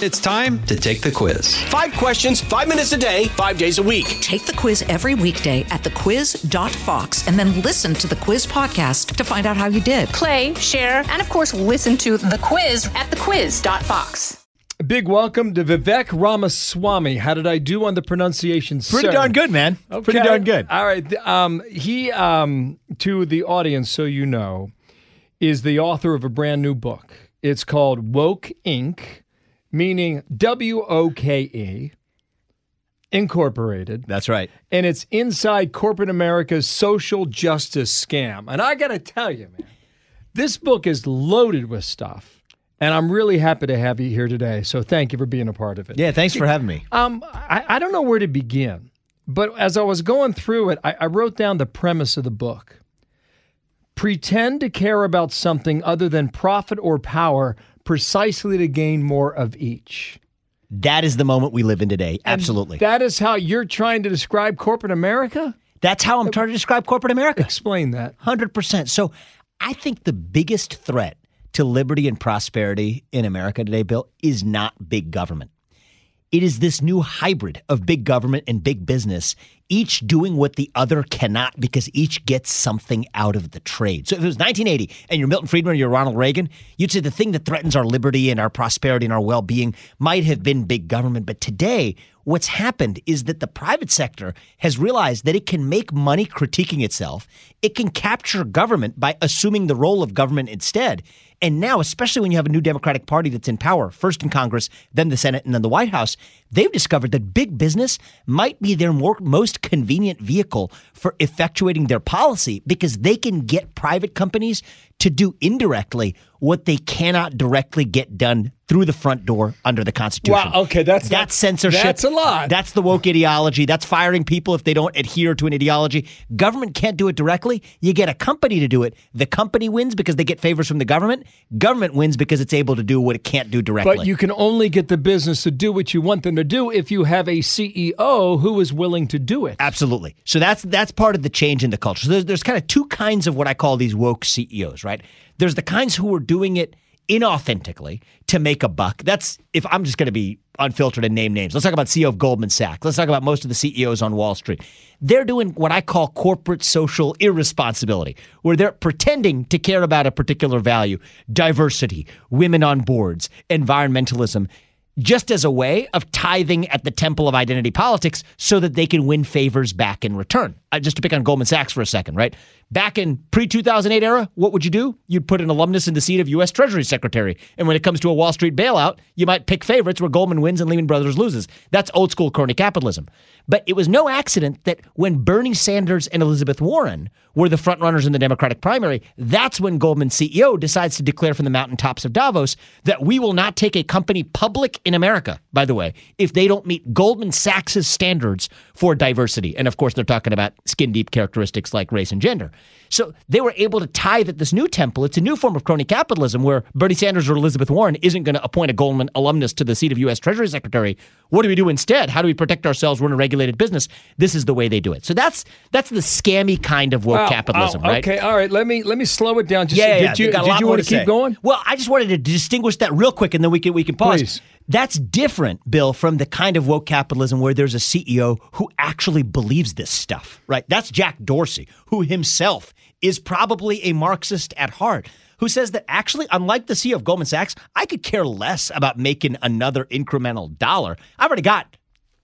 It's time to take the quiz. Five questions, five minutes a day, five days a week. Take the quiz every weekday at thequiz.fox and then listen to the quiz podcast to find out how you did. Play, share, and of course, listen to the quiz at thequiz.fox. A big welcome to Vivek Ramaswamy. How did I do on the pronunciation? Pretty sir? darn good, man. Pretty darn good. All right. Um, he, um, to the audience, so you know, is the author of a brand new book. It's called Woke Inc., meaning W O K E, Incorporated. That's right. and it's inside corporate America's social justice scam. And I got to tell you, man, this book is loaded with stuff. And I'm really happy to have you here today. So thank you for being a part of it. Yeah, thanks for having me. Um, I, I don't know where to begin, but as I was going through it, I, I wrote down the premise of the book. Pretend to care about something other than profit or power precisely to gain more of each. That is the moment we live in today. Absolutely. That is how you're trying to describe corporate America? That's how I'm trying to describe corporate America. Explain that. 100%. So I think the biggest threat to liberty and prosperity in America today, Bill, is not big government. It is this new hybrid of big government and big business, each doing what the other cannot because each gets something out of the trade. So if it was 1980 and you're Milton Friedman or you're Ronald Reagan, you'd say the thing that threatens our liberty and our prosperity and our well being might have been big government. But today, what's happened is that the private sector has realized that it can make money critiquing itself, it can capture government by assuming the role of government instead. And now, especially when you have a new Democratic Party that's in power, first in Congress, then the Senate, and then the White House, they've discovered that big business might be their more, most convenient vehicle for effectuating their policy because they can get private companies to do indirectly what they cannot directly get done through the front door under the Constitution. Wow, okay, that's- that's censorship. that's a lot. That's the woke ideology. That's firing people if they don't adhere to an ideology. Government can't do it directly. You get a company to do it. The company wins because they get favors from the government. Government wins because it's able to do what it can't do directly. But you can only get the business to do what you want them to do if you have a CEO who is willing to do it. Absolutely. So that's that's part of the change in the culture. So there's, there's kind of two kinds of what I call these woke CEOs, right? There's the kinds who are doing it inauthentically to make a buck. That's if I'm just going to be unfiltered and name names. Let's talk about CEO of Goldman Sachs. Let's talk about most of the CEOs on Wall Street. They're doing what I call corporate social irresponsibility, where they're pretending to care about a particular value, diversity, women on boards, environmentalism just as a way of tithing at the temple of identity politics so that they can win favors back in return. Uh, just to pick on Goldman Sachs for a second, right? Back in pre 2008 era, what would you do? You'd put an alumnus in the seat of U.S. Treasury Secretary. And when it comes to a Wall Street bailout, you might pick favorites where Goldman wins and Lehman Brothers loses. That's old school crony capitalism. But it was no accident that when Bernie Sanders and Elizabeth Warren were the frontrunners in the Democratic primary, that's when Goldman CEO decides to declare from the mountaintops of Davos that we will not take a company public in America, by the way, if they don't meet Goldman Sachs' standards for diversity. And of course, they're talking about skin deep characteristics like race and gender. So they were able to tithe at this new temple. It's a new form of crony capitalism where Bernie Sanders or Elizabeth Warren isn't going to appoint a Goldman alumnus to the seat of U.S. Treasury Secretary. What do we do instead? How do we protect ourselves? We're in a regulated business. This is the way they do it. So that's that's the scammy kind of woke Wow. capitalism, Oh, right? Okay, all right. Let me let me slow it down. Just, Yeah, yeah, yeah. did you They've a did lot you more want to to keep say. going? Well, I just wanted to distinguish that real quick, and then we can we can pause. Please. That's different, Bill, from the kind of woke capitalism where there's a CEO who actually believes this stuff, right? That's Jack Dorsey, who himself is probably a Marxist at heart. Who says that actually, unlike the CEO of Goldman Sachs, I could care less about making another incremental dollar. I've already got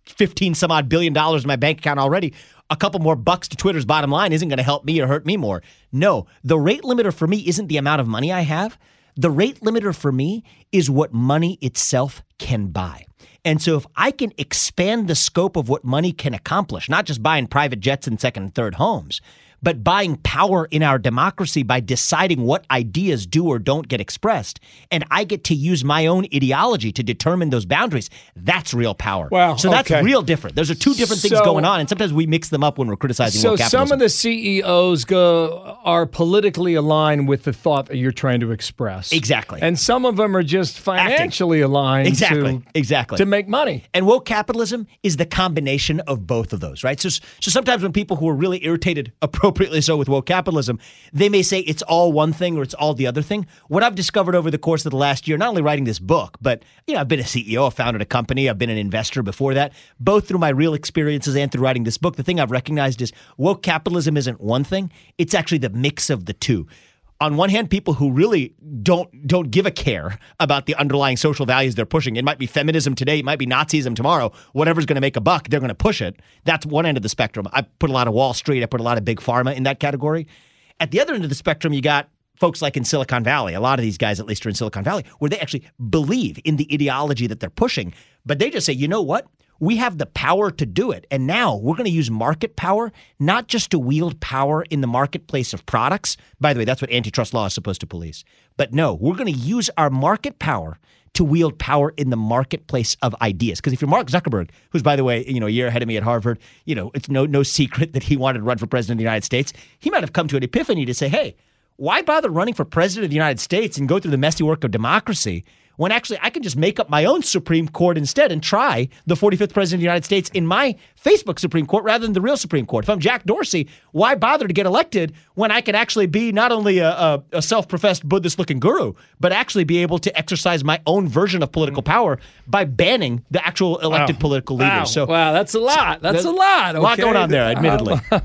15 some odd billion dollars in my bank account already. A couple more bucks to Twitter's bottom line isn't going to help me or hurt me more. No, the rate limiter for me isn't the amount of money I have. The rate limiter for me is what money itself can buy. And so if I can expand the scope of what money can accomplish, not just buying private jets and second and third homes, but buying power in our democracy by deciding what ideas do or don't get expressed. And I get to use my own ideology to determine those boundaries. That's real power. Wow, So that's okay. real different. Those are two different things So- going on. And sometimes we mix them up when we're criticizing So woke capitalism. some of the CEOs go are politically aligned with the thought that you're trying to express. Exactly. And some of them are just financially aligned Exactly. to, Exactly. to make money. And woke capitalism is the combination of both of those, right? So, so sometimes when people who are really irritated appropriate appropriately so with woke capitalism, they may say it's all one thing or it's all the other thing. What I've discovered over the course of the last year, not only writing this book, but you know, I've been a CEO, I've founded a company, I've been an investor before that, both through my real experiences and through writing this book. The thing I've recognized is woke capitalism isn't one thing; it's actually the mix of the two on one hand, people who really don't don't give a care about the underlying social values they're pushing. It might be feminism today, it might be Nazism tomorrow. Whatever's going to make a buck, they're going to push it. That's one end of the spectrum. I put a lot of Wall Street, I put a lot of big pharma in that category. At the other end of the spectrum, you got folks like in Silicon Valley. A lot of these guys, at least, are in Silicon Valley, where they actually believe in the ideology that they're pushing, but they just say, you know what? We have the power to do it. And now we're going to use market power, not just to wield power in the marketplace of products. By the way, that's what antitrust law is supposed to police. But no, we're going to use our market power to wield power in the marketplace of ideas. Because if you're Mark Zuckerberg, who's by the way, you know, a year ahead of me at Harvard, you know, it's no no secret that he wanted to run for president of the United States. He might have come to an epiphany to say, hey, why bother running for president of the United States and go through the messy work of democracy when actually I can just make up my own Supreme Court instead and try the 45th President of the United States in my Facebook Supreme Court rather than the real Supreme Court. If I'm Jack Dorsey, why bother to get elected when I can actually be not only a, a, a self professed Buddhist looking guru, but actually be able to exercise my own version of political mm. power by banning the actual elected Wow. political leaders? Wow. So, wow, that's a lot. That's a lot. A lot going on there, admittedly.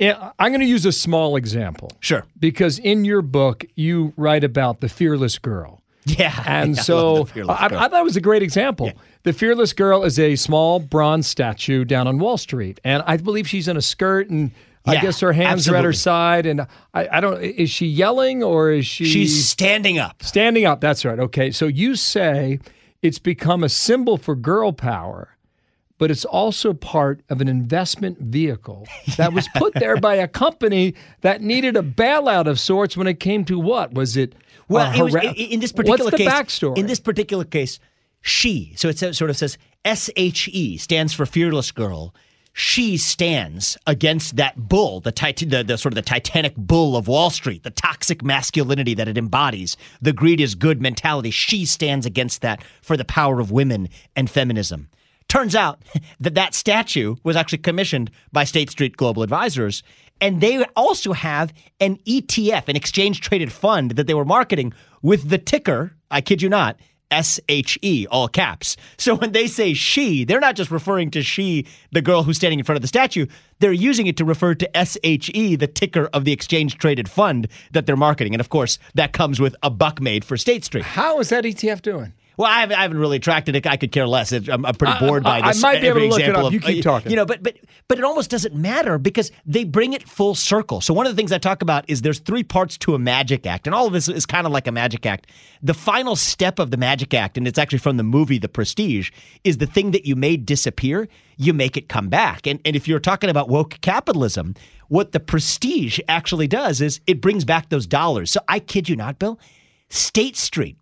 Yeah, I'm going to use a small example. Sure. Because in your book, you write about the fearless girl. Yeah. And I so the I. I thought it was a great example. The fearless girl is a small bronze statue down on Wall Street. And I believe she's in a skirt and I guess her hands are at her side. And I, I don't, is she yelling or is she She's standing up. standing up? That's right. Okay. So you say it's become a symbol for girl power. But it's also part of an investment vehicle that was put there by a company that needed a bailout of sorts when it came to what? Was it? Well, it was, in, in this particular What's the case, backstory? in this particular case, she. So it sort of says SHE stands for fearless girl. She stands against that bull, the, tit- the the sort of the titanic bull of Wall Street, the toxic masculinity that it embodies, the greed is good mentality. She stands against that for the power of women and feminism. Turns out that that statue was actually commissioned by State Street Global Advisors, and they also have an ETF, an exchange traded fund that they were marketing with the ticker, I kid you not, SHE, all caps. So when they say she, they're not just referring to she, the girl who's standing in front of the statue, they're using it to refer to SHE, the ticker of the exchange traded fund that they're marketing. And of course, that comes with a buck made for State Street. How is that ETF doing? Well, I haven't, I haven't really tracked it. I could care less. It- I'm, I'm pretty bored by I- I this. might be able to look it up. Of, You keep uh, talking. You know, but but but it almost doesn't matter because they bring it full circle. So one of the things I talk about is there's three parts to a magic act, and all of this is kind of like a magic act. The final step of the magic act, and it's actually from the movie The Prestige, is the thing that you made disappear. You make it come back. And and if you're talking about woke capitalism, what the Prestige actually does is it brings back those dollars. So I kid you not, Bill. State Street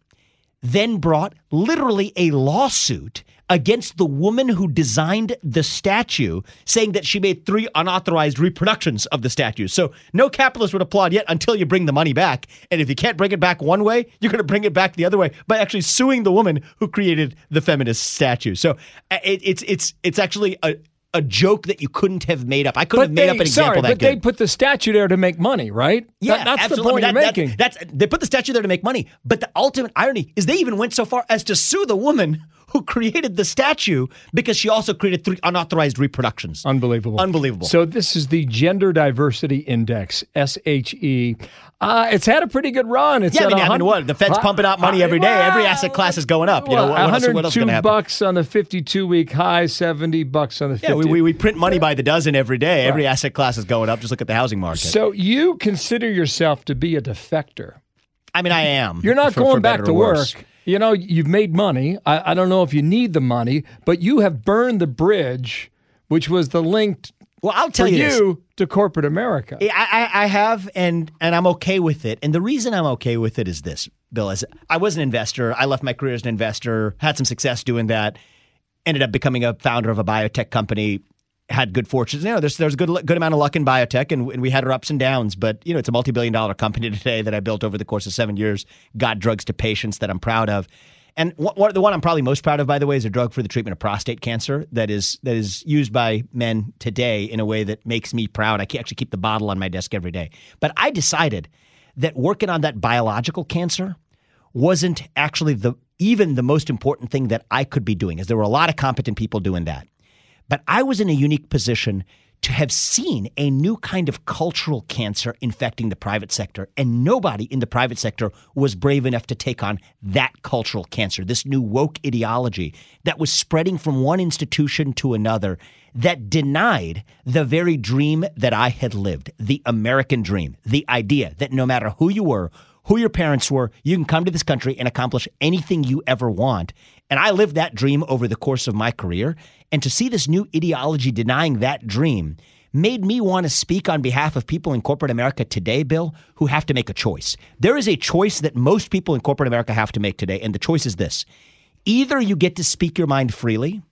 then brought literally a lawsuit against the woman who designed the statue, saying that she made three unauthorized reproductions of the statue. So no capitalist would applaud yet until you bring the money back. And if you can't bring it back one way, you're going to bring it back the other way by actually suing the woman who created the feminist statue. So uh, it, it's it's it's actually a a joke that you couldn't have made up. I couldn't have made up an example sorry, that but good. they put the statue there to make money, right? Yeah, That- that's absolutely. the point mean, you're that- making. that- that's they put the statue there to make money. But the ultimate irony is they even went so far as to sue the woman who created the statue because she also created three unauthorized reproductions. Unbelievable. Unbelievable. So this is the Gender Diversity Index, SHE. Uh, it's had a pretty good run. It's yeah, I mean, I mean, what? The Fed's pumping out money every day. Every asset class is going up. You know, what, else, what else is 102 going to happen? bucks on the 52 week high, 70 bucks on the 50. Yeah, we, we, we print money by the dozen every day. Every asset class is going up. Just look at the housing market. so you consider yourself to be a defector. I mean, I am. You're not for- going for back to worse. work. You know, you've made money. I, I don't know if you need the money, but you have burned the bridge, which was the link Well, I'll tell you, this. to corporate America. I, I, I have, and and I'm okay with it. And the reason I'm okay with it is this, Bill. Is I was an investor. I left my career as an investor, had some success doing that, ended up becoming a founder of a biotech company. Had good fortunes. You know, there's there's a good good amount of luck in biotech, and, and we had our ups and downs. But you know, it's a multi billion dollar company today that I built over the course of seven years. Got drugs to patients that I'm proud of. And one, the one I'm probably most proud of, by the way, is a drug for the treatment of prostate cancer that is that is used by men today in a way that makes me proud. I actually keep the bottle on my desk every day. But I decided that working on that biological cancer wasn't actually the even the most important thing that I could be doing, as there were a lot of competent people doing that. But I was in a unique position to have seen a new kind of cultural cancer infecting the private sector. And nobody in the private sector was brave enough to take on that cultural cancer, this new woke ideology that was spreading from one institution to another that denied the very dream that I had lived the American dream, the idea that no matter who you were, who your parents were, you can come to this country and accomplish anything you ever want. And I lived that dream over the course of my career. And to see this new ideology denying that dream made me want to speak on behalf of people in corporate America today, Bill, who have to make a choice. There is a choice that most people in corporate America have to make today. And the choice is this either you get to speak your mind freely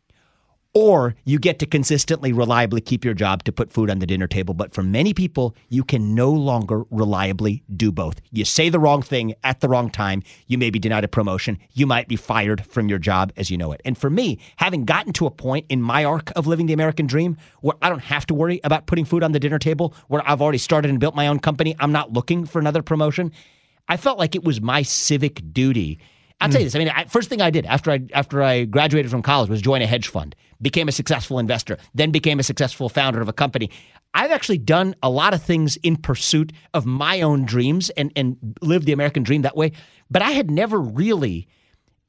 or you get to consistently, reliably keep your job to put food on the dinner table. But for many people, you can no longer reliably do both. You say the wrong thing at the wrong time, you may be denied a promotion, you might be fired from your job as you know it. And for me, having gotten to a point in my arc of living the American dream where I don't have to worry about putting food on the dinner table, where I've already started and built my own company, I'm not looking for another promotion. I felt like it was my civic duty I'll tell you hmm. this. I mean, I, first thing I did after I after I graduated from college was join a hedge fund, became a successful investor, then became a successful founder of a company. I've actually done a lot of things in pursuit of my own dreams and and lived the American dream that way. But I had never really,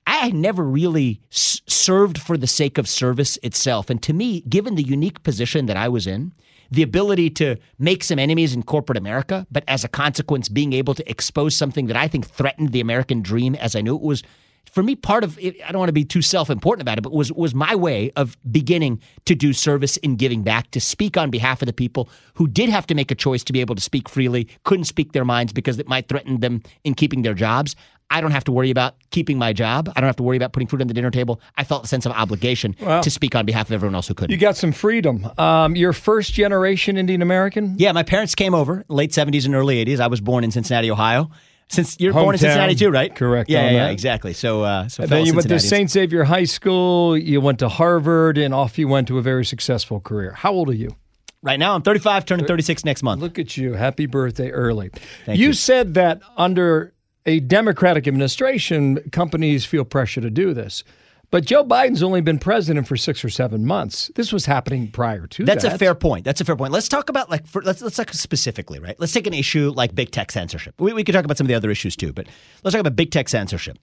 I had never really s- served for the sake of service itself. And to me, given the unique position that I was in, the ability to make some enemies in corporate America, but as a consequence, being able to expose something that I think threatened the American dream as I knew it was. For me, part of it, I don't want to be too self-important about it, but was was my way of beginning to do service in giving back, to speak on behalf of the people who did have to make a choice to be able to speak freely, couldn't speak their minds because it might threaten them in keeping their jobs. I don't have to worry about keeping my job. I don't have to worry about putting food on the dinner table. I felt a sense of obligation Well, to speak on behalf of everyone else who couldn't. You got some freedom. Um, you're first generation Indian American. Yeah, my parents came over late seventies and early eighties. I was born in Cincinnati, Ohio. Since you're born in Cincinnati too, right? Correct Yeah, on yeah, exactly. So, uh, so then you went to St. Xavier High School. You went to Harvard, and off you went to a very successful career. How old are you? Right now, I'm 35, turning 36 next month. Look at you. Happy birthday early. Thank you you. said that under a Democratic administration, companies feel pressure to do this. But Joe Biden's only been president for six or seven months. This was happening prior to that. That's that. a fair point. That's a fair point. Let's talk about like for, let's let's talk specifically, right? Let's take an issue like big tech censorship. We, we could talk about some of the other issues too, but let's talk about big tech censorship.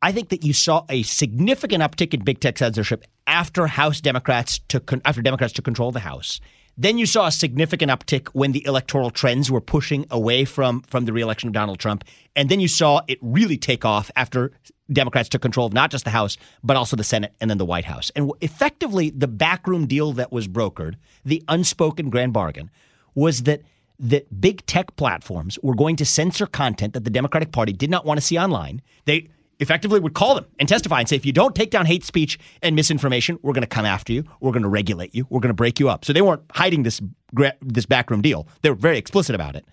I think that you saw a significant uptick in big tech censorship after House Democrats took after Democrats took control of the House. Then you saw a significant uptick when the electoral trends were pushing away from from the reelection of Donald Trump, and then you saw it really take off after Democrats took control of not just the House but also the Senate and then the White House. And effectively, the backroom deal that was brokered, the unspoken grand bargain, was that that big tech platforms were going to censor content that the Democratic Party did not want to see online. They effectively would call them and testify and say, if you don't take down hate speech and misinformation, we're going to come after you. We're going to regulate you. We're going to break you up. So they weren't hiding this this backroom deal. They were very explicit about it.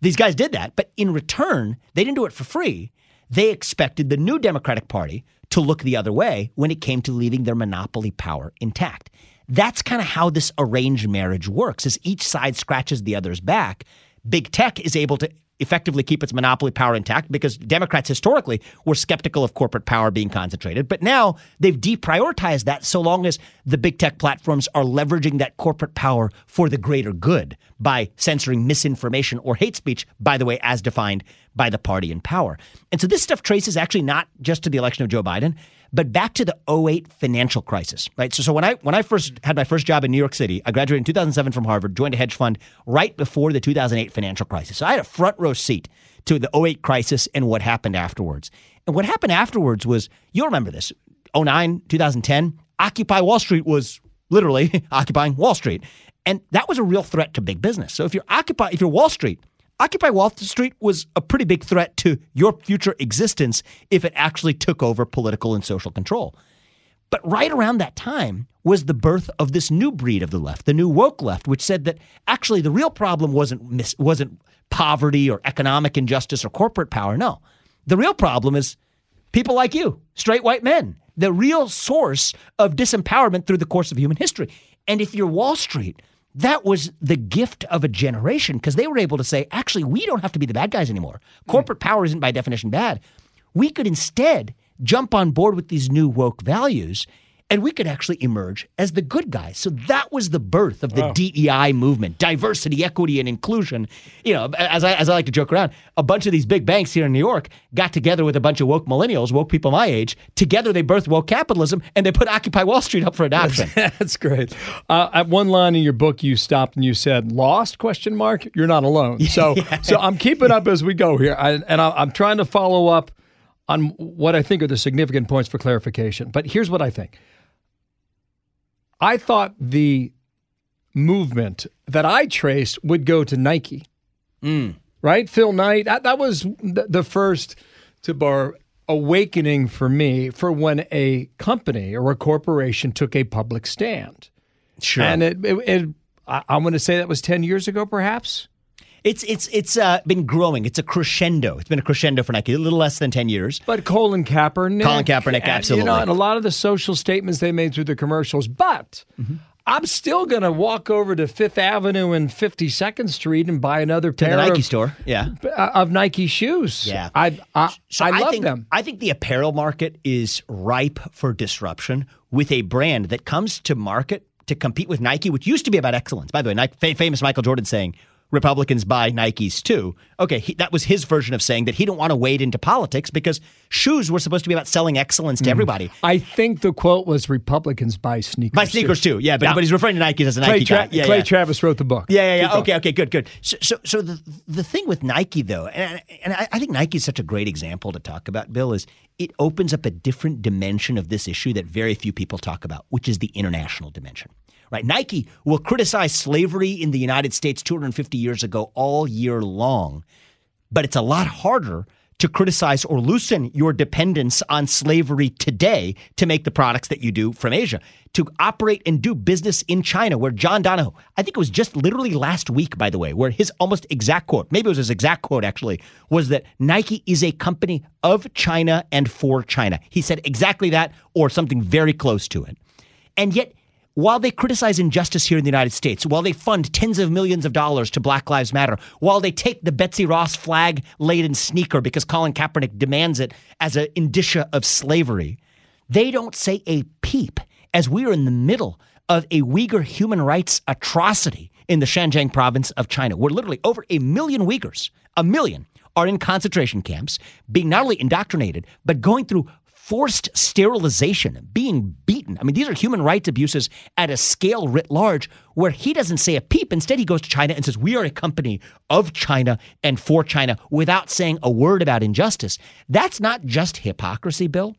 These guys did that, but in return, they didn't do it for free. They expected the new Democratic Party to look the other way when it came to leaving their monopoly power intact. That's kind of how this arranged marriage works. As each side scratches the other's back, big tech is able to effectively keep its monopoly power intact because Democrats historically were skeptical of corporate power being concentrated. But now they've deprioritized that so long as the big tech platforms are leveraging that corporate power for the greater good by censoring misinformation or hate speech, by the way, as defined by the party in power. And so this stuff traces actually not just to the election of Joe Biden, but back to the 08 financial crisis, right? So, so when I when I first had my first job in New York City, I graduated in 2007 from Harvard, joined a hedge fund right before the 2008 financial crisis. So I had a front row seat to the 08 crisis and what happened afterwards. And what happened afterwards was, you'll remember this, 09, 2010, Occupy Wall Street was literally occupying Wall Street. And that was a real threat to big business. So if you're Occupy, if you're Wall Street, Occupy Wall Street was a pretty big threat to your future existence if it actually took over political and social control. But right around that time was the birth of this new breed of the left, the new woke left, which said that actually the real problem wasn't mis- wasn't poverty or economic injustice or corporate power. No, the real problem is People like you, straight white men, the real source of disempowerment through the course of human history. And if you're Wall Street, that was the gift of a generation because they were able to say, actually, we don't have to be the bad guys anymore. Hmm. Corporate power isn't by definition bad. We could instead jump on board with these new woke values and we could actually emerge as the good guys. So that was the birth of the DEI movement, diversity, equity, and inclusion. You know, as I, as I like to joke around, a bunch of these big banks here in New York got together with a bunch of woke millennials, woke people my age. Together, they birthed woke capitalism, and they put Occupy Wall Street up for adoption. That's great. Uh, at one line in your book, you stopped and you said, "Lost?" Question mark. You're not alone. So, so I'm keeping up as we go here, I, and I, I'm trying to follow up on what I think are the significant points for clarification. But here's what I think. I thought the movement that I traced would go to Nike. Mm. Right? Phil Knight, that, that was the, first to bar awakening for me for when a company or a corporation took a public stand. Sure. And it, it, it I, I'm going to say that was 10 years ago, perhaps. It's it's it's uh, been growing. It's a crescendo. It's been a crescendo for Nike, a little less than ten years. But Colin Kaepernick. Colin Kaepernick, absolutely. You know, and a lot of the social statements they made through the commercials. But Mm-hmm. I'm still going to walk over to Fifth Avenue and 52nd Street and buy another To pair the Nike of, store, yeah. uh, of Nike shoes. Yeah. I, I, So I love think, them. I think the apparel market is ripe for disruption with a brand that comes to market to compete with Nike, which used to be about excellence. By the way, Nike, famous Michael Jordan saying Republicans buy Nikes too. Okay, he, that was his version of saying that he didn't want to wade into politics because shoes were supposed to be about selling excellence Mm. to everybody. I think the quote was Republicans buy sneakers. Buy sneakers too, yeah, but, Yeah. but he's referring to Nikes as a Clay, Nike Tra- guy. Yeah, Clay yeah. Travis wrote the book. Yeah, yeah, Keep yeah. going. Okay, okay, good, good. So, so, so the the thing with Nike though, and and I, I think Nike is such a great example to talk about. Bill is it opens up a different dimension of this issue that very few people talk about, which is the international dimension. Right? Nike will criticize slavery in the United States 250 years ago all year long, but it's a lot harder to criticize or loosen your dependence on slavery today to make the products that you do from Asia, to operate and do business in China, where John Donahoe, I think it was just literally last week, by the way, where his almost exact quote, maybe it was his exact quote actually, was that Nike is a company of China and for China. He said exactly that or something very close to it. And yet, while they criticize injustice here in the United States, while they fund tens of millions of dollars to Black Lives Matter, while they take the Betsy Ross flag laden sneaker because Colin Kaepernick demands it as an indicia of slavery, they don't say a peep as we are in the middle of a Uyghur human rights atrocity in the Xinjiang province of China, where literally over a million Uyghurs, a million, are in concentration camps, being not only indoctrinated, but going through forced sterilization, being beaten. I mean, these are human rights abuses at a scale writ large where he doesn't say a peep. Instead, he goes to China and says, We are a company of China and for China without saying a word about injustice. That's not just hypocrisy, Bill.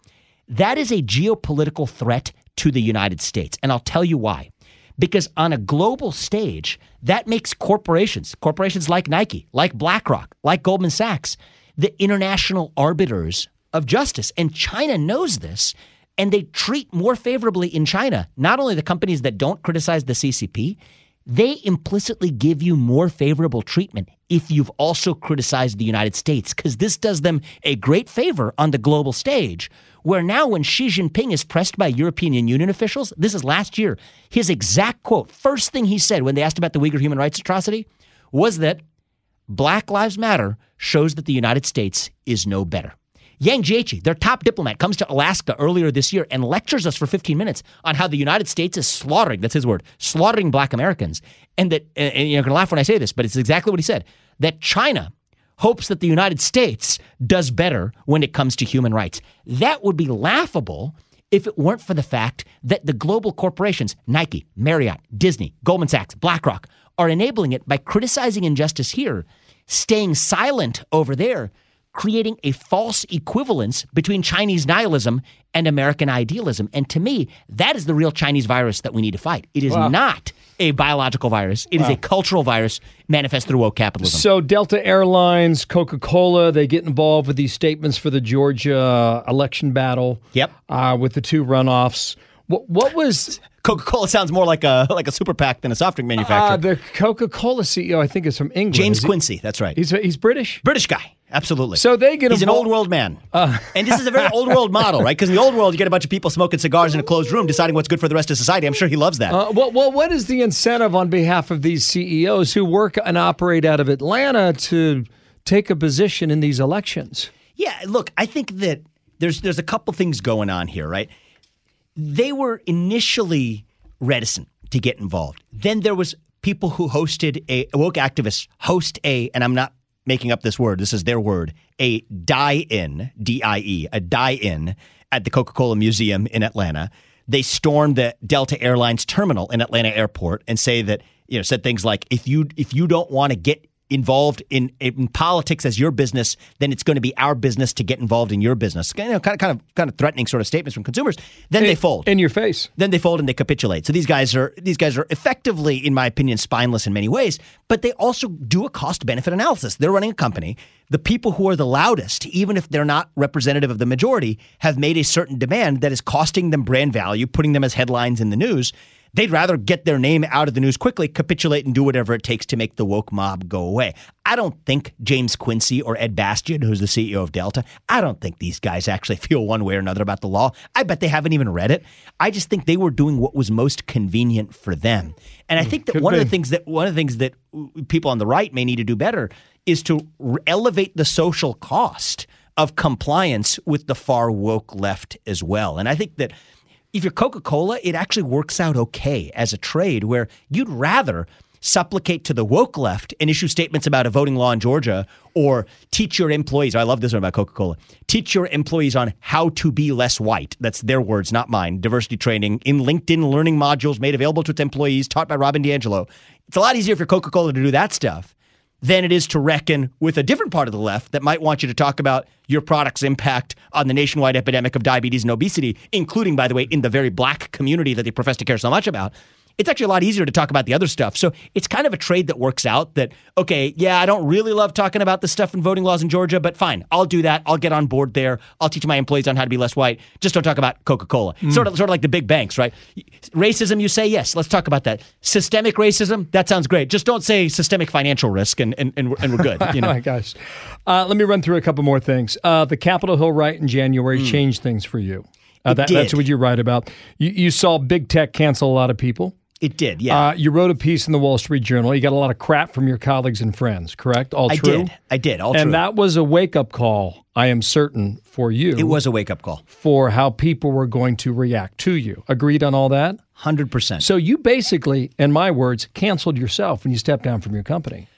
That is a geopolitical threat to the United States. And I'll tell you why. Because on a global stage, that makes corporations, corporations like Nike, like BlackRock, like Goldman Sachs, the international arbiters of justice. And China knows this, and they treat more favorably in China not only the companies that don't criticize the CCP, they implicitly give you more favorable treatment if you've also criticized the United States, because this does them a great favor on the global stage. Where now, when Xi Jinping is pressed by European Union officials, this is last year, his exact quote, first thing he said when they asked about the Uyghur human rights atrocity, was that Black Lives Matter shows that the United States is no better. Yang Jiechi, their top diplomat, comes to Alaska earlier this year and lectures us for 15 minutes on how the United States is slaughtering, that's his word, slaughtering black Americans. And that, and you're going to laugh when I say this, but it's exactly what he said, that China hopes that the United States does better when it comes to human rights. That would be laughable if it weren't for the fact that the global corporations, Nike, Marriott, Disney, Goldman Sachs, BlackRock, are enabling it by criticizing injustice here, staying silent over there, creating a false equivalence between Chinese nihilism and American idealism. And to me, that is the real Chinese virus that we need to fight. It is not a biological virus, it is a cultural virus manifest through woke capitalism. So Delta Airlines, Coca Cola, they get involved with these statements for the Georgia election battle. Yep. Uh, with the two runoffs. What, what was Coca Cola sounds more like a like a super PAC than a soft drink uh, manufacturer. the Coca Cola CEO? I think is from England. James Is he- Quincy, that's right. He's he's British. British guy. Absolutely. So they get He's an old world man, and this is a very old world model, right? Because in the old world, you get a bunch of people smoking cigars in a closed room, deciding what's good for the rest of society. I'm sure he loves that. Uh, well, well, what is the incentive on behalf of these CEOs who work and operate out of Atlanta to take a position in these elections? Yeah, look, I think that there's there's a couple things going on here, right? They were initially reticent to get involved. Then there was people who hosted a woke activists host a, and I'm not making up this word. This is their word, a die-in, D-I-E, a die-in at the Coca-Cola Museum in Atlanta. They stormed the Delta Airlines terminal in Atlanta Airport and say that you know said things like if you if you don't want to get involved in, in politics as your business, then it's going to be our business to get involved in your business. You know, kind of, kind of, kind of threatening sort of statements from consumers. Then they fold. in your face. then they fold and they capitulate. So these guys are these guys are effectively, in my opinion, spineless in many ways. But they also do a cost benefit analysis. They're running a company. The people who are the loudest, even if they're not representative of the majority, have made a certain demand that is costing them brand value, putting them as headlines in the news. They'd rather get their name out of the news quickly, capitulate, and do whatever it takes to make the woke mob go away. I don't think James Quincy or Ed Bastian, who's the CEO of Delta, I don't think these guys actually feel one way or another about the law. I bet they haven't even read it. I just think they were doing what was most convenient for them. And I mm, think that Could one of the things that one of the things that people on the right may need to do better is to elevate the social cost of compliance with the far woke left as well. And I think that if you're Coca Cola, it actually works out okay as a trade where you'd rather supplicate to the woke left and issue statements about a voting law in Georgia or teach your employees. I love this one about Coca Cola. Teach your employees on how to be less white. That's their words, not mine. Diversity training in LinkedIn learning modules made available to its employees, taught by Robin DiAngelo. It's a lot easier for Coca Cola to do that stuff than it is to reckon with a different part of the left that might want you to talk about your product's impact on the nationwide epidemic of diabetes and obesity, including, by the way, in the very black community that they profess to care so much about. It's actually a lot easier to talk about the other stuff. So it's kind of a trade that works out that, okay, yeah, I don't really love talking about the stuff in voting laws in Georgia, but fine, I'll do that. I'll get on board there. I'll teach my employees on how to be less white. Just don't talk about Coca Cola. Sort of, sort of like the big banks, right? Racism, you say yes. Let's talk about that. Systemic racism, that sounds great. Just don't say systemic financial risk, and and, and, we're, and we're good. You Oh know. my gosh. Uh, let me run through a couple more things. Uh, the Capitol Hill riot in January changed things for you. Uh. That. That's what you write about. You, you saw big tech cancel a lot of people. It did, yeah. Uh, you wrote a piece in the Wall Street Journal. You got a lot of crap from your colleagues and friends, correct? All I true? I did. I did. All true. and true. that was a wake up call, I am certain, for you it was a wake up call. for how people were going to react to you. Agreed on all that? 100%. So you basically, in my words, canceled yourself when you stepped down from your company.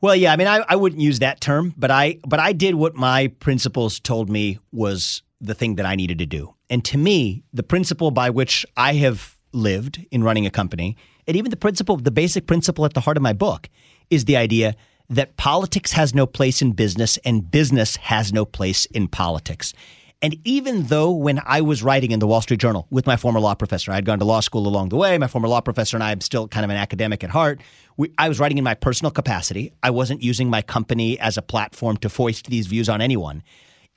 Well, yeah, I mean, I, I wouldn't use that term, but I but I did what my principles told me was the thing that I needed to do. And to me, the principle by which I have lived in running a company, and even the principle, the basic principle at the heart of my book, is the idea that politics has no place in business and business has no place in politics. And even though when I was writing in the Wall Street Journal with my former law professor, I had gone to law school along the way. My former law professor and I am still kind of an academic at heart. We, I was writing in my personal capacity. I wasn't using my company as a platform to foist these views on anyone.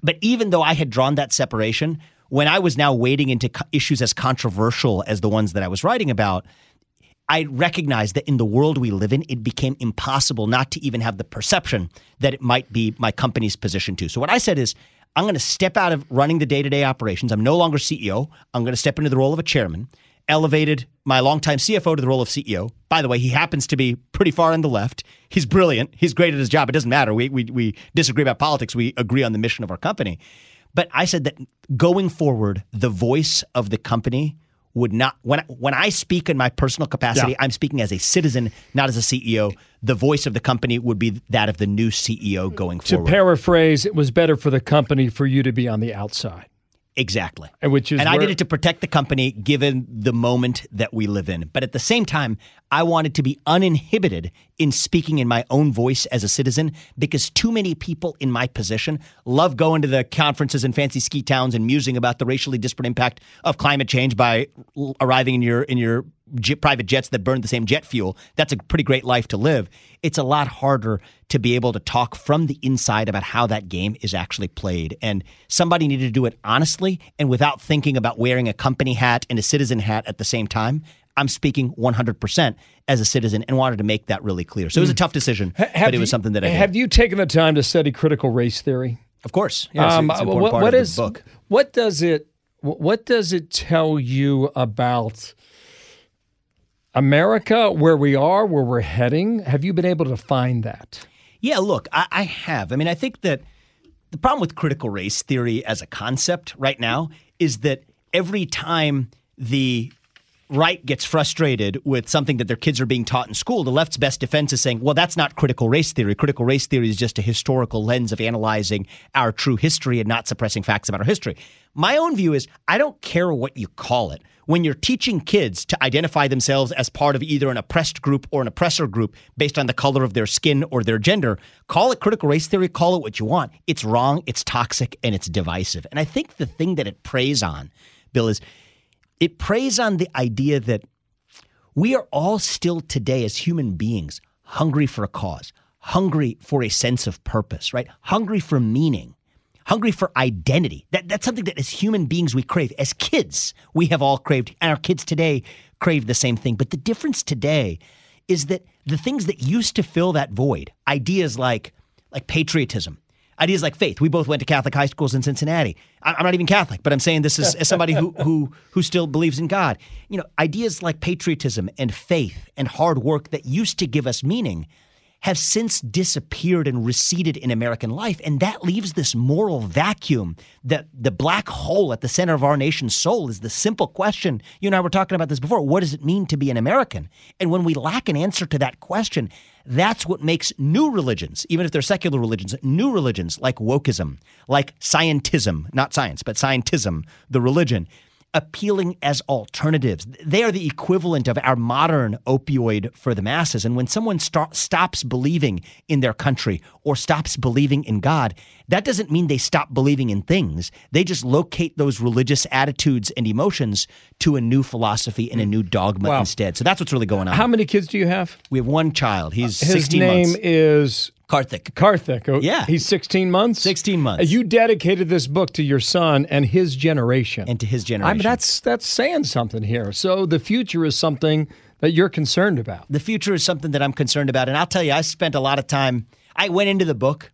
But even though I had drawn that separation, when I was now wading into co- issues as controversial as the ones that I was writing about, I recognized that in the world we live in, it became impossible not to even have the perception that it might be my company's position too. So what I said is, I'm going to step out of running the day-to-day operations. I'm no longer CEO. I'm going to step into the role of a chairman. Elevated my longtime CFO to the role of CEO. By the way, he happens to be pretty far on the left. He's brilliant. He's great at his job. It doesn't matter. We we we disagree about politics. We agree on the mission of our company. But I said that going forward, the voice of the company would not when when I speak in my personal capacity, Yeah. I'm speaking as a citizen, not as a CEO. The voice of the company would be that of the new CEO going To forward. To paraphrase, it was better for the company for you to be on the outside. Exactly. And which is and I did it to protect the company given the moment that we live in. But at the same time, I wanted to be uninhibited in speaking in my own voice as a citizen because too many people in my position love going to the conferences in fancy ski towns and musing about the racially disparate impact of climate change by arriving in your in your jet, private jets that burn the same jet fuel. That's a pretty great life to live. It's a lot harder to be able to talk from the inside about how that game is actually played. And somebody needed to do it honestly and without thinking about wearing a company hat and a citizen hat at the same time. I'm speaking 100% as a citizen and wanted to make that really clear. So it was a tough decision, Have but it was something that I did. Have you taken the time to study critical race theory? of course. Yeah, Um, it's an important what- what is- book. What does it What does it tell you about America, where we are, where we're heading? Have you been able to find that? Yeah, look, I, I have. I mean, I think that the problem with critical race theory as a concept right now is that every time the right gets frustrated with something that their kids are being taught in school, the left's best defense is saying, well, that's not critical race theory. Critical race theory is just a historical lens of analyzing our true history and not suppressing facts about our history. My own view is I don't care what you call it. When you're teaching kids to identify themselves as part of either an oppressed group or an oppressor group based on the color of their skin or their gender, call it critical race theory, call it what you want. It's wrong, it's toxic, and it's divisive. And I think the thing that it preys on, Bill, is it preys on the idea that we are all still today as human beings hungry for a cause, hungry for a sense of purpose, right? Hungry for meaning, hungry for identity. That, that's something that as human beings we crave. As kids, we have all craved, and our kids today crave the same thing. But the difference today is that the things that used to fill that void, ideas like like patriotism, ideas like faith. We both went to Catholic high schools in Cincinnati. I'm not even Catholic, but I'm saying this as, as somebody who, who who still believes in God. You know, ideas like patriotism and faith and hard work that used to give us meaning have since disappeared and receded in American life. And that leaves this moral vacuum that the black hole at the center of our nation's soul is the simple question. You and I were talking about this before. What does it mean to be an American? And when we lack an answer to that question, that's what makes new religions, even if they're secular religions, new religions like wokeism, like scientism, not science, but scientism, the religion, appealing as alternatives. They are the equivalent of our modern opioid for the masses. And when someone sto- stops believing in their country or stops believing in God, that doesn't mean they stop believing in things. They just locate those religious attitudes and emotions to a new philosophy and a new dogma Wow. instead. So that's what's really going on. How many kids do you have? we have one child. He's His 16 name months. is Karthik. Karthik. Oh, Yeah. He's 16 months? 16 months. You dedicated this book to your son and his generation. And to his generation. I mean, that's that's saying something here. So the future is something that you're concerned about. the future is something that I'm concerned about. And I'll tell you, I spent a lot of time. I went into the book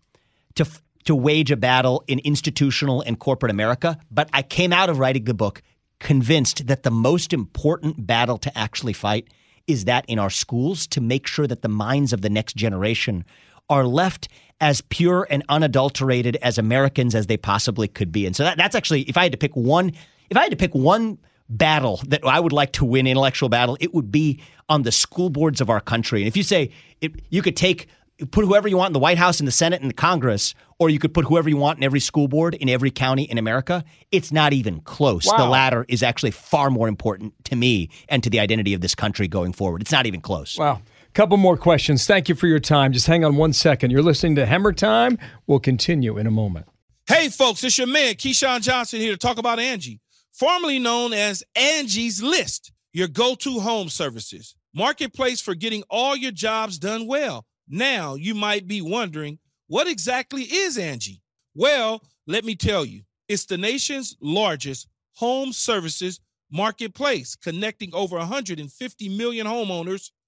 to to wage a battle in institutional and corporate America, but I came out of writing the book convinced that the most important battle to actually fight is that in our schools to make sure that the minds of the next generation are left as pure and unadulterated as Americans as they possibly could be. And so that, that's actually, if I had to pick one, if I had to pick one battle that I would like to win, intellectual battle, it would be on the school boards of our country. And if you say if you could take put whoever you want in the White House in the Senate in the Congress, or you could put whoever you want in every school board in every county in America, it's not even close. The latter is actually far more important to me and to the identity of this country going forward. It's not even close. Wow. Couple more questions. Thank you for your time. Just hang on one second. You're listening to Hammer Time. We'll continue in a moment. Hey, folks, it's your man, Keyshawn Johnson, here to talk about Angie, formerly known as Angie's List, your go to home services. Marketplace for getting all your jobs done well. Now, you might be wondering, what exactly is Angie? Well, let me tell you, it's the nation's largest home services marketplace, connecting over 150 million homeowners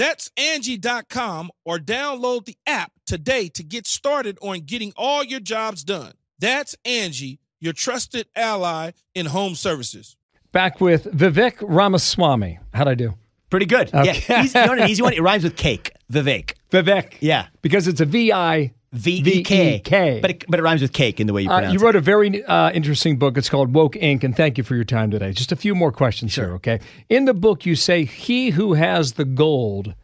That's Angie.com or download the app today to get started on getting all your jobs done. That's Angie, your trusted ally in home services. Back with Vivek Ramaswamy. How'd I do? Pretty good. Okay. Yeah, easy, you know an easy one. It rhymes with cake. Vivek. Vivek. Yeah. Because it's a V I V E K. But it, but it rhymes with cake in the way you Uh, pronounce you it. wrote a very uh, interesting book. It's called Woke Inc. And thank you for your time today. Just a few more questions here, okay? In the book, you say, He who has the gold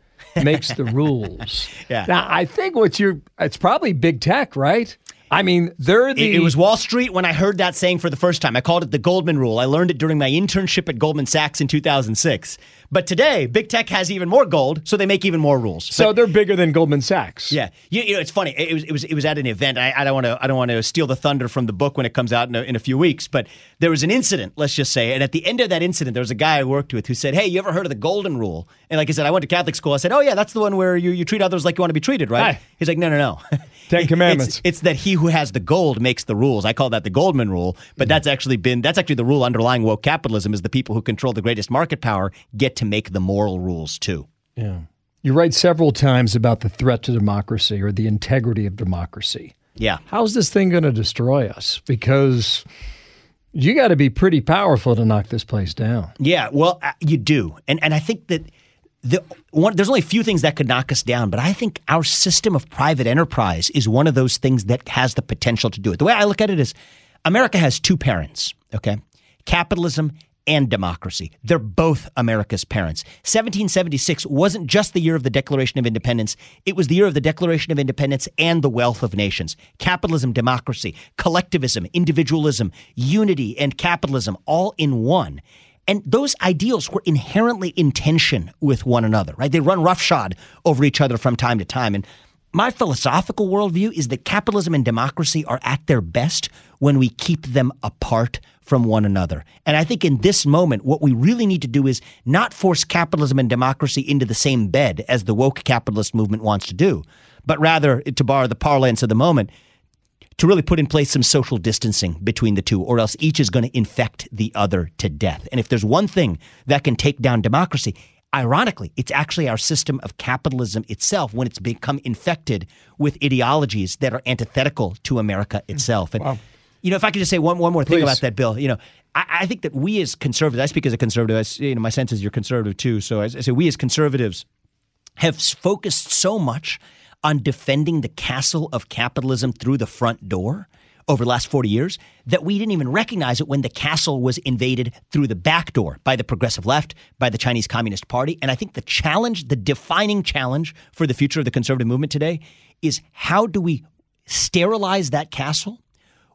makes the rules. Yeah. Now, I think what you're, it's probably big tech, right? I mean, they're the. It, it was Wall Street when I heard that saying for the first time. I called it the Goldman Rule. I learned it during my internship at Goldman Sachs in 2006. But today, big tech has even more gold, so they make even more rules. so they're bigger than Goldman Sachs. Yeah, you, you know it's funny. It was it was it was at an event. I, I don't want to I don't want to steal the thunder from the book when it comes out in a, in a few weeks. But there was an incident, let's just say, and at the end of that incident, there was a guy I worked with who said, "Hey, you ever heard of the Golden Rule?" And like I said, I went to Catholic school. I said, "Oh yeah, that's the one where you, you treat others like you want to be treated, right?" Hi. He's like, "No, no, no." Ten It's- Commandments. It's, that he who has the gold makes the rules. I call that the Goldman Rule, but that's actually been that's actually the rule underlying woke capitalism is the people who control the greatest market power get to make the moral rules too. Yeah. You write several times about the threat to democracy or the integrity of democracy. Yeah. How's this thing going to destroy us? Because you got to be pretty powerful to knock this place down. Yeah, well, uh, you do, and and I think that the one there's only a few things that could knock us down, but I think our system of private enterprise is one of those things that has the potential to do it. The way I look at it is, America has two parents. Okay, capitalism and democracy. They're both America's parents. 1776 wasn't just the year of the Declaration of Independence, it was the year of the Declaration of Independence and the wealth of nations. Capitalism, democracy, collectivism, individualism, unity, and capitalism all in one. And those ideals were inherently in tension with one another, right? They run roughshod over each other from time to time. And my philosophical worldview is that capitalism and democracy are at their best when we keep them apart from one another. And I think in this moment, what we really need to do is not force capitalism and democracy into the same bed as the woke capitalist movement wants to do, but rather, to borrow the parlance of the moment, to really put in place some social distancing between the two, or else each is going to infect the other to death. And if there's one thing that can take down democracy, ironically, it's actually our system of capitalism itself when it's become infected with ideologies that are antithetical to America itself. And you know, if I could just say one one more thing Please. about that bill, you know, I, I think that we as conservatives, I speak as a conservative, I, you know, my sense is you're conservative too. So I, I say we as conservatives have focused so much on defending the castle of capitalism through the front door over the last 40 years that we didn't even recognize it when the castle was invaded through the back door by the progressive left, by the Chinese Communist Party. And I think the challenge, the defining challenge for the future of the conservative movement today is how do we sterilize that castle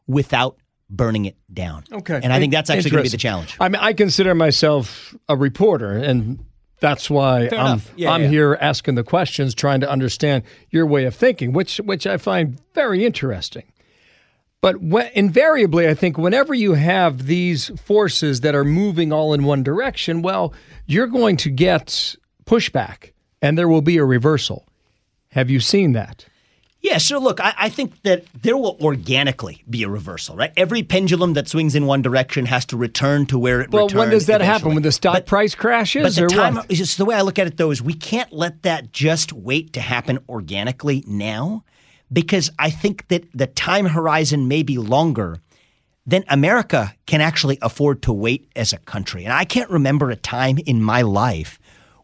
without burning it down? Okay. And I think that's actually going to be the challenge. I mean, I consider myself a reporter, and that's why Fair I'm. Yeah, I'm yeah. here asking the questions, trying to understand your way of thinking, which which I find very interesting. But when, invariably, I think whenever you have these forces that are moving all in one direction, well, you're going to get pushback, and there will be a reversal. Have you seen that? Yeah, sure. Look, I, I think that there will organically be a reversal, right? Every pendulum that swings in one direction has to return to where it was. Well, returned. when does that happen? When the stock But- price crashes, But the or time, just the way I look at it, though, is we can't let that just wait to happen organically now, because I think that the time horizon may be longer than America can actually afford to wait as a country. And I can't remember a time in my life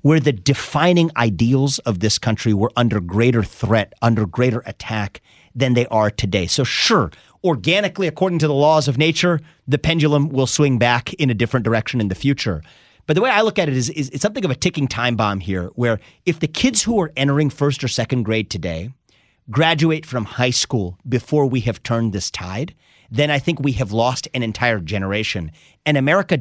where the defining ideals of this country were under greater threat, under greater attack than they are today. So, sure, organically, according to the laws of nature, the pendulum will swing back in a different direction in the future. But the way I look at it is, is it's something of a ticking time bomb here, where if the kids who are entering first or second grade today graduate from high school before we have turned this tide, then I think we have lost an entire generation. And America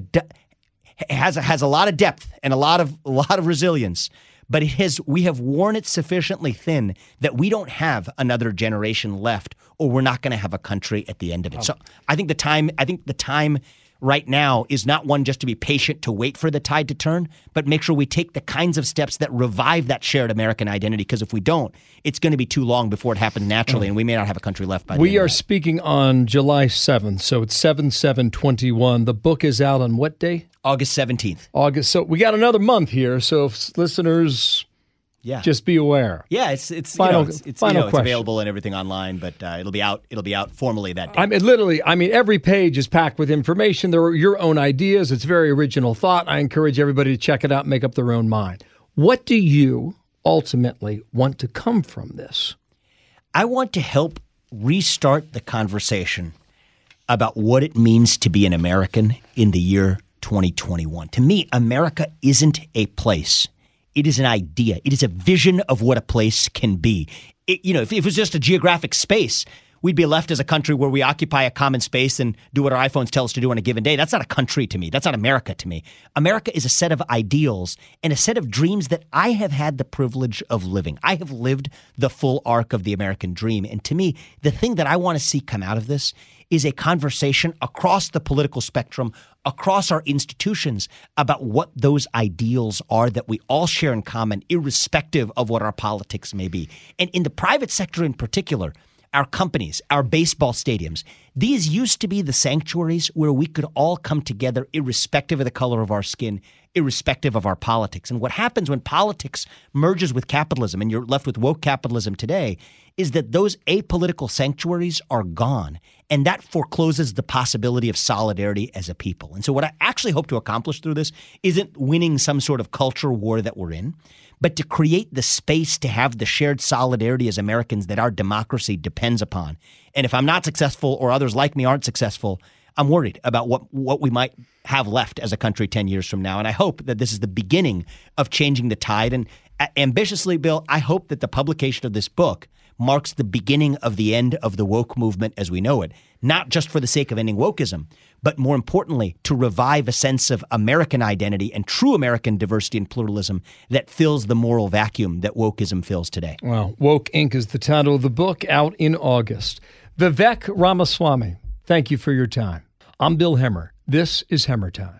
has has a lot of depth and a lot of a lot of resilience, but it has we have worn it sufficiently thin that we don't have another generation left, or we're not going to have a country at the end of it. Oh. So I think the time I think the time right now is not one just to be patient to wait for the tide to turn, but make sure we take the kinds of steps that revive that shared American identity. Because if we don't, it's going to be too long before it happens naturally, and we may not have a country left by the We end of are speaking on July 7th, so it's 7 7 21. The book is out on what day? August seventeenth. August. So we got another month here. So if listeners, Yeah, just be aware. Yeah, it's it's Final- you know, it's, it's, final you know, it's available and everything online, but uh, it'll be out it'll be out formally that day. I mean, literally, I mean, every page is packed with information. There are your own ideas. It's very original thought. I encourage everybody to check it out and make up their own mind. What do you ultimately want to come from this? I want to help restart the conversation about what it means to be an American in the year 2021. To me, America isn't a place. It is an idea. It is a vision of what a place can be. It, you know, if, if it was just a geographic space, we'd be left as a country where we occupy a common space and do what our iPhones tell us to do on a given day. That's not a country to me. That's not America to me. America is a set of ideals and a set of dreams that I have had the privilege of living. I have lived the full arc of the American dream. And to me, the thing that I want to see come out of this is a conversation across the political spectrum, across our institutions about what those ideals are that we all share in common, irrespective of what our politics may be. And in the private sector in particular, our companies, our baseball stadiums. These used to be the sanctuaries where we could all come together, irrespective of the color of our skin, irrespective of our politics. And what happens when politics merges with capitalism and you're left with woke capitalism today is that those apolitical sanctuaries are gone. And that forecloses the possibility of solidarity as a people. And so, what I actually hope to accomplish through this isn't winning some sort of culture war that we're in, but to create the space to have the shared solidarity as Americans that our democracy depends upon. And if I'm not successful or others like me aren't successful, I'm worried about what, what we might have left as a country 10 years from now. And I hope that this is the beginning of changing the tide. And uh, ambitiously, Bill, I hope that the publication of this book marks the beginning of the end of the woke movement as we know it, not just for the sake of ending wokeism, but more importantly, to revive a sense of American identity and true American diversity and pluralism that fills the moral vacuum that wokeism fills today. Well, Woke Inc. is the title of the book out in August. Vivek Ramaswamy, thank you for your time. I'm Bill Hemmer. This is Hemmer Time.